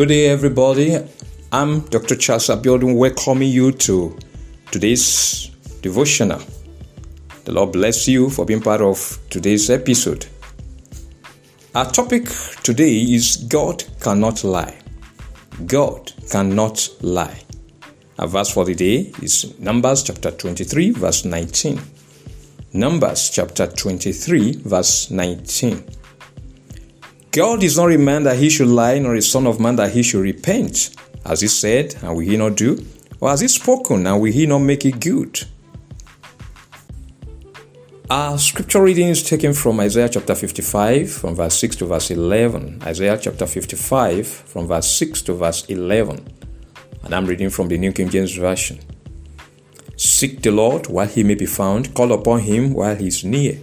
Good day, everybody. I'm Dr. Charles Abiodun, welcoming you to today's devotional. The Lord bless you for being part of today's episode. Our topic today is God cannot lie. God cannot lie. Our verse for the day is Numbers chapter 23, verse 19. Numbers chapter 23, verse 19. God is not a man that he should lie, nor a son of man that he should repent. Has he said, and will he not do? Or has he spoken, and will he not make it good? Our scripture reading is taken from Isaiah chapter 55, from verse 6 to verse 11. Isaiah chapter 55, from verse 6 to verse 11. And I'm reading from the New King James Version. Seek the Lord while he may be found, call upon him while he is near.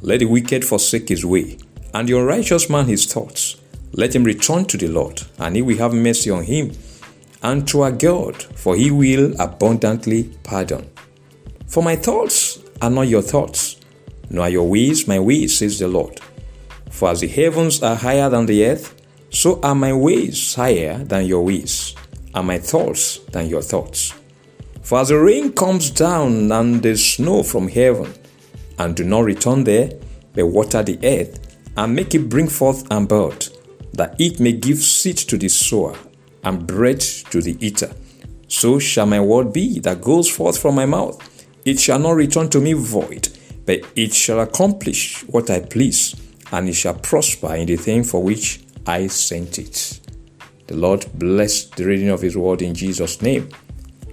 Let the wicked forsake his way and the unrighteous man his thoughts. Let him return to the Lord, and he will have mercy on him, and to our God, for he will abundantly pardon. For my thoughts are not your thoughts, nor are your ways my ways, says the Lord. For as the heavens are higher than the earth, so are my ways higher than your ways, and my thoughts than your thoughts. For as the rain comes down and the snow from heaven, and do not return there, but water the earth, and make it bring forth and bird, that it may give seed to the sower and bread to the eater. So shall my word be that goes forth from my mouth. It shall not return to me void, but it shall accomplish what I please, and it shall prosper in the thing for which I sent it. The Lord bless the reading of His word in Jesus' name.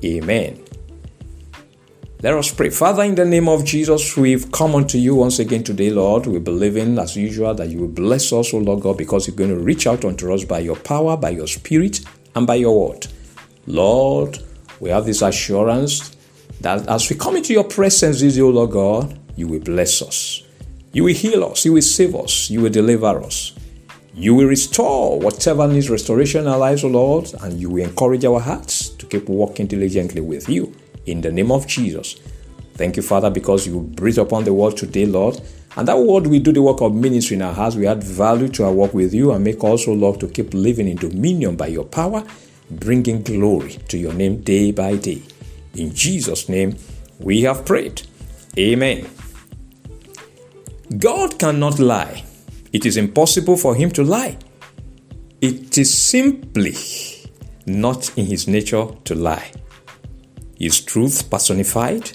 Amen. Let us pray. Father, in the name of Jesus, we've come unto you once again today, Lord. We believe in, as usual, that you will bless us, O Lord God, because you're going to reach out unto us by your power, by your spirit, and by your word. Lord, we have this assurance that as we come into your presence, O Lord God, you will bless us. You will heal us. You will save us. You will deliver us. You will restore whatever needs restoration in our lives, O Lord, and you will encourage our hearts to keep walking diligently with you in the name of Jesus. Thank you, Father, because you breathe upon the word today, Lord. And that word will do the work of ministry in our hearts. We add value to our work with you and make also, Lord, to keep living in dominion by your power, bringing glory to your name day by day. In Jesus' name, we have prayed. Amen. God cannot lie. It is impossible for him to lie. It is simply not in his nature to lie is truth personified.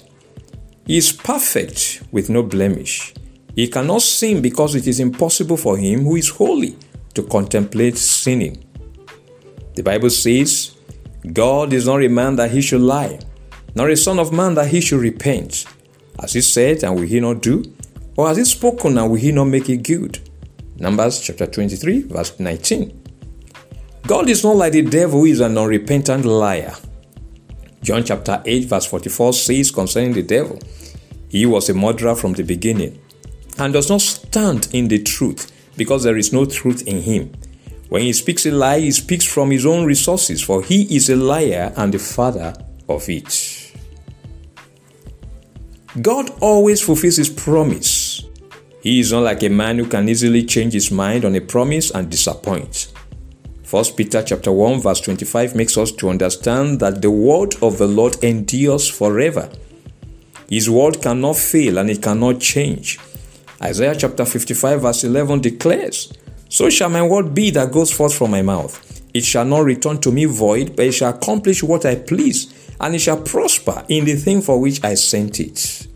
He is perfect with no blemish. He cannot sin because it is impossible for him who is holy to contemplate sinning. The Bible says, God is not a man that he should lie, nor a son of man that he should repent. As he said, and will he not do? Or has he spoken, and will he not make it good? Numbers chapter 23, verse 19. God is not like the devil who is an unrepentant liar. John chapter 8, verse 44 says concerning the devil, He was a murderer from the beginning and does not stand in the truth because there is no truth in him. When he speaks a lie, he speaks from his own resources, for he is a liar and the father of it. God always fulfills his promise. He is not like a man who can easily change his mind on a promise and disappoint. 1 Peter chapter 1 verse 25 makes us to understand that the word of the Lord endures forever. His word cannot fail and it cannot change. Isaiah chapter 55 verse 11 declares, So shall my word be that goes forth from my mouth. It shall not return to me void, but it shall accomplish what I please, and it shall prosper in the thing for which I sent it.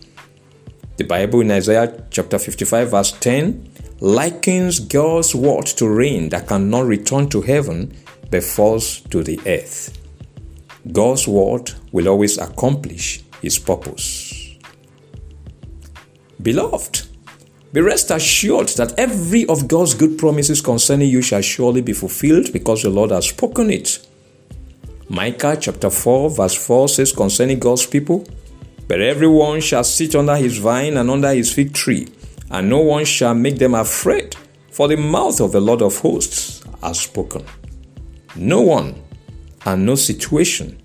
The Bible in Isaiah chapter 55 verse 10 likens God's word to rain that cannot return to heaven but falls to the earth. God's word will always accomplish his purpose. Beloved, be rest assured that every of God's good promises concerning you shall surely be fulfilled because the Lord has spoken it. Micah chapter 4 verse 4 says concerning God's people, But everyone shall sit under his vine and under his fig tree, and no one shall make them afraid, for the mouth of the Lord of hosts has spoken. No one and no situation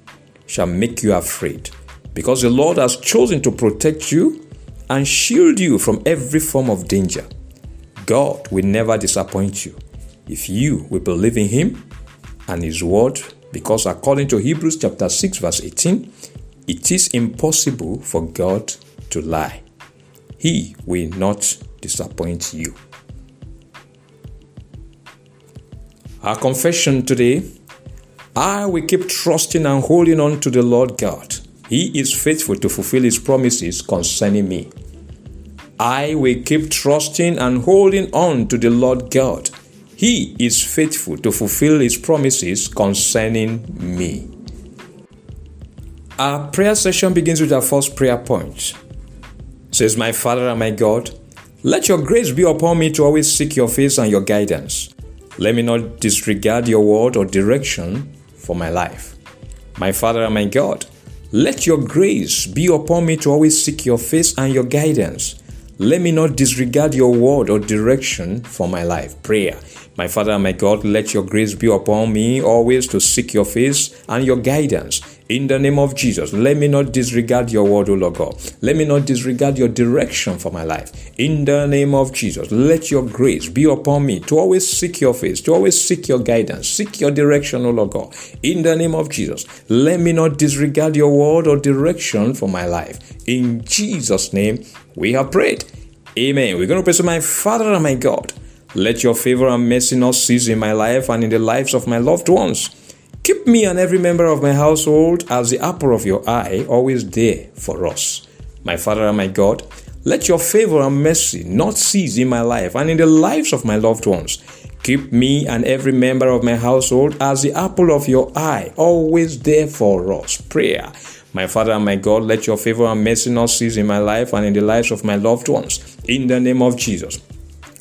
shall make you afraid, because the Lord has chosen to protect you and shield you from every form of danger. God will never disappoint you if you will believe in Him and His word because according to Hebrews chapter 6 verse 18, it is impossible for God to lie. He will not disappoint you. Our confession today I will keep trusting and holding on to the Lord God. He is faithful to fulfill His promises concerning me. I will keep trusting and holding on to the Lord God. He is faithful to fulfill His promises concerning me. Our prayer session begins with our first prayer point. Says, My Father and my God, let your grace be upon me to always seek your face and your guidance. Let me not disregard your word or direction for my life. My Father and my God, let your grace be upon me to always seek your face and your guidance. Let me not disregard your word or direction for my life. Prayer. My Father and my God, let your grace be upon me always to seek your face and your guidance. In the name of Jesus, let me not disregard your word, O Lord God. Let me not disregard your direction for my life. In the name of Jesus, let your grace be upon me to always seek your face, to always seek your guidance, seek your direction, O Lord God. In the name of Jesus, let me not disregard your word or direction for my life. In Jesus' name, we have prayed. Amen. We're going to pray to my Father and my God. Let your favor and mercy not cease in my life and in the lives of my loved ones. Keep me and every member of my household as the apple of your eye, always there for us. My Father and my God, let your favor and mercy not cease in my life and in the lives of my loved ones. Keep me and every member of my household as the apple of your eye, always there for us. Prayer. My Father and my God, let your favor and mercy not cease in my life and in the lives of my loved ones. In the name of Jesus.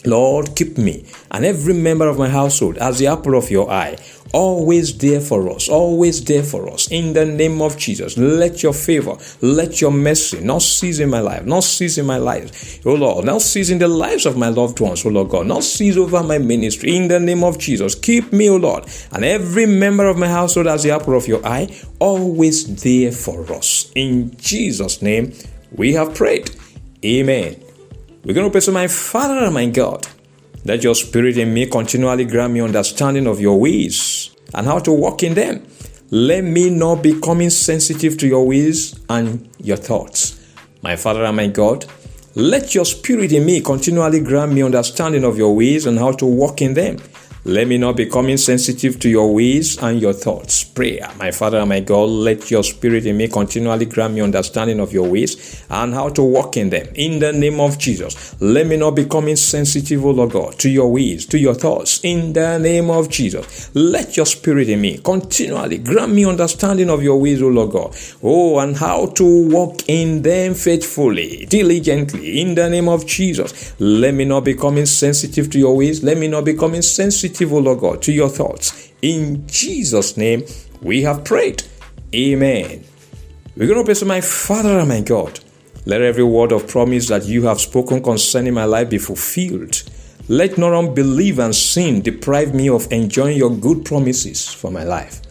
Lord, keep me and every member of my household as the apple of your eye, always there for us, always there for us. In the name of Jesus, let your favor, let your mercy not cease in my life, not cease in my life, oh Lord, not cease in the lives of my loved ones, oh Lord God, not cease over my ministry. In the name of Jesus, keep me, oh Lord, and every member of my household as the apple of your eye, always there for us. In Jesus' name, we have prayed. Amen. We're going to pray to my Father and my God. Let your spirit in me continually grant me understanding of your ways and how to walk in them. Let me not become insensitive to your ways and your thoughts. My Father and my God, let your spirit in me continually grant me understanding of your ways and how to walk in them. Let me not become insensitive to your ways and your thoughts. Prayer. My Father and my God, let your spirit in me continually grant me understanding of your ways and how to walk in them. In the name of Jesus, let me not become insensitive, O Lord God, to your ways, to your thoughts. In the name of Jesus, let your spirit in me continually grant me understanding of your ways, O Lord God. Oh, and how to walk in them faithfully, diligently. In the name of Jesus, let me not become insensitive to your ways. Let me not become insensitive sensitive, O Lord God, to your thoughts. In Jesus' name, we have prayed. Amen. We're going to pray to my Father and my God. Let every word of promise that you have spoken concerning my life be fulfilled. Let not unbelief and sin deprive me of enjoying your good promises for my life.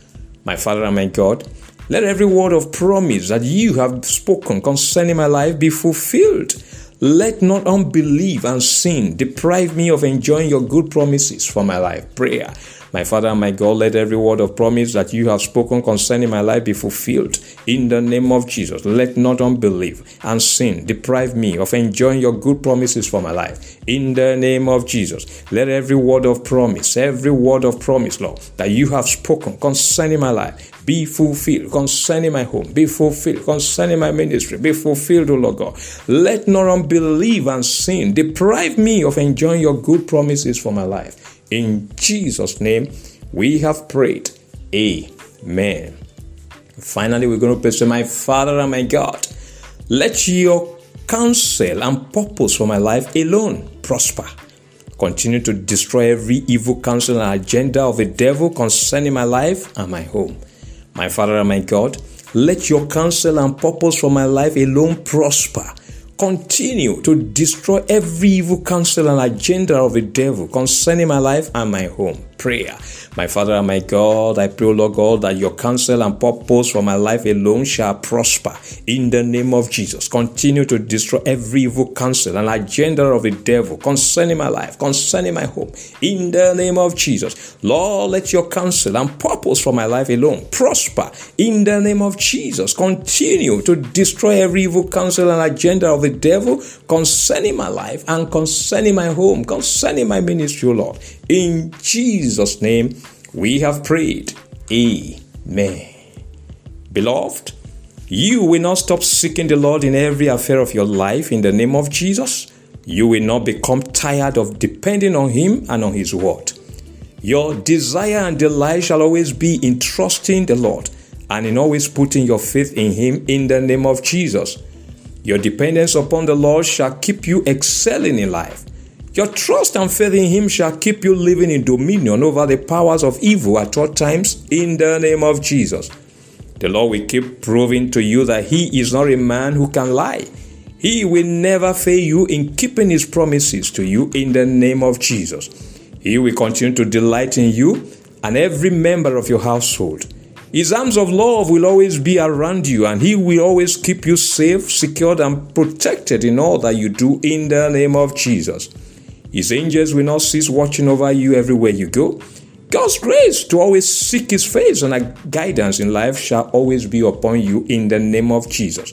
My Father and my God, let every word of promise that you have spoken concerning my life be fulfilled. Let not unbelief and sin deprive me of enjoying your good promises for my life. Prayer. My Father and my God, let every word of promise that you have spoken concerning my life be fulfilled. In the name of Jesus, let not unbelief and sin deprive me of enjoying your good promises for my life. In the name of Jesus, let every word of promise, every word of promise, Lord, that you have spoken concerning my life be fulfilled concerning my home, be fulfilled concerning my ministry, be fulfilled, O Lord God. Let not unbelief and sin deprive me of enjoying your good promises for my life. In Jesus' name, we have prayed. Amen. Finally, we're going to pray to my Father and my God. Let your counsel and purpose for my life alone prosper. Continue to destroy every evil counsel and agenda of the devil concerning my life and my home. My Father and my God, let your counsel and purpose for my life alone prosper continue to destroy every evil counsel and agenda of the devil concerning my life and my home. Prayer. My Father and my God, I pray, Lord God, that your counsel and purpose for my life alone shall prosper in the name of Jesus. Continue to destroy every evil counsel and agenda of the devil concerning my life, concerning my home, in the name of Jesus. Lord, let your counsel and purpose for my life alone prosper in the name of Jesus. Continue to destroy every evil counsel and agenda of the devil concerning my life and concerning my home, concerning my ministry, Lord. In Jesus' name, we have prayed. Amen. Beloved, you will not stop seeking the Lord in every affair of your life in the name of Jesus. You will not become tired of depending on Him and on His word. Your desire and delight shall always be in trusting the Lord and in always putting your faith in Him in the name of Jesus. Your dependence upon the Lord shall keep you excelling in life. Your trust and faith in Him shall keep you living in dominion over the powers of evil at all times in the name of Jesus. The Lord will keep proving to you that He is not a man who can lie. He will never fail you in keeping His promises to you in the name of Jesus. He will continue to delight in you and every member of your household. His arms of love will always be around you, and He will always keep you safe, secured, and protected in all that you do in the name of Jesus. His angels will not cease watching over you everywhere you go. God's grace to always seek His face and guidance in life shall always be upon you in the name of Jesus.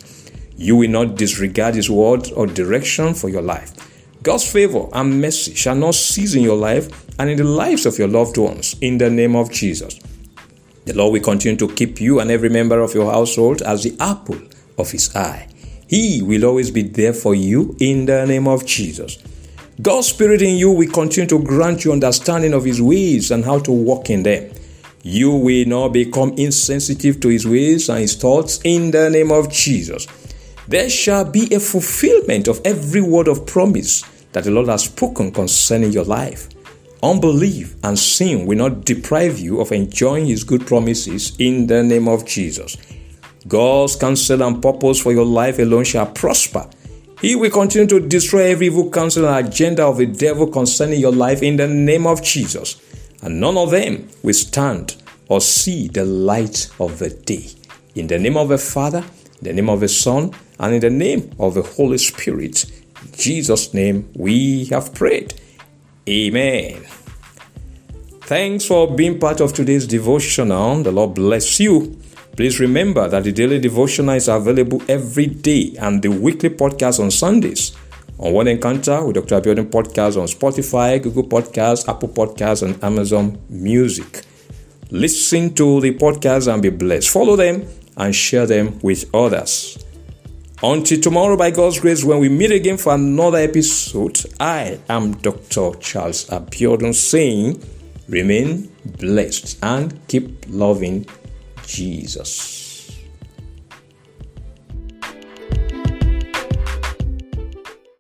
You will not disregard His word or direction for your life. God's favor and mercy shall not cease in your life and in the lives of your loved ones in the name of Jesus. The Lord will continue to keep you and every member of your household as the apple of His eye. He will always be there for you in the name of Jesus. God's Spirit in you will continue to grant you understanding of His ways and how to walk in them. You will not become insensitive to His ways and His thoughts in the name of Jesus. There shall be a fulfillment of every word of promise that the Lord has spoken concerning your life. Unbelief and sin will not deprive you of enjoying His good promises in the name of Jesus. God's counsel and purpose for your life alone shall prosper he will continue to destroy every evil counsel and agenda of the devil concerning your life in the name of Jesus. And none of them will stand or see the light of the day. In the name of the Father, in the name of the Son, and in the name of the Holy Spirit. In Jesus' name we have prayed. Amen. Thanks for being part of today's devotional. The Lord bless you. Please remember that the daily devotional is available every day and the weekly podcast on Sundays. On One Encounter with Dr. Abiodun podcast on Spotify, Google Podcasts, Apple Podcasts, and Amazon Music. Listen to the podcast and be blessed. Follow them and share them with others. Until tomorrow, by God's grace, when we meet again for another episode, I am Dr. Charles Abiodun saying, remain blessed and keep loving Jesus.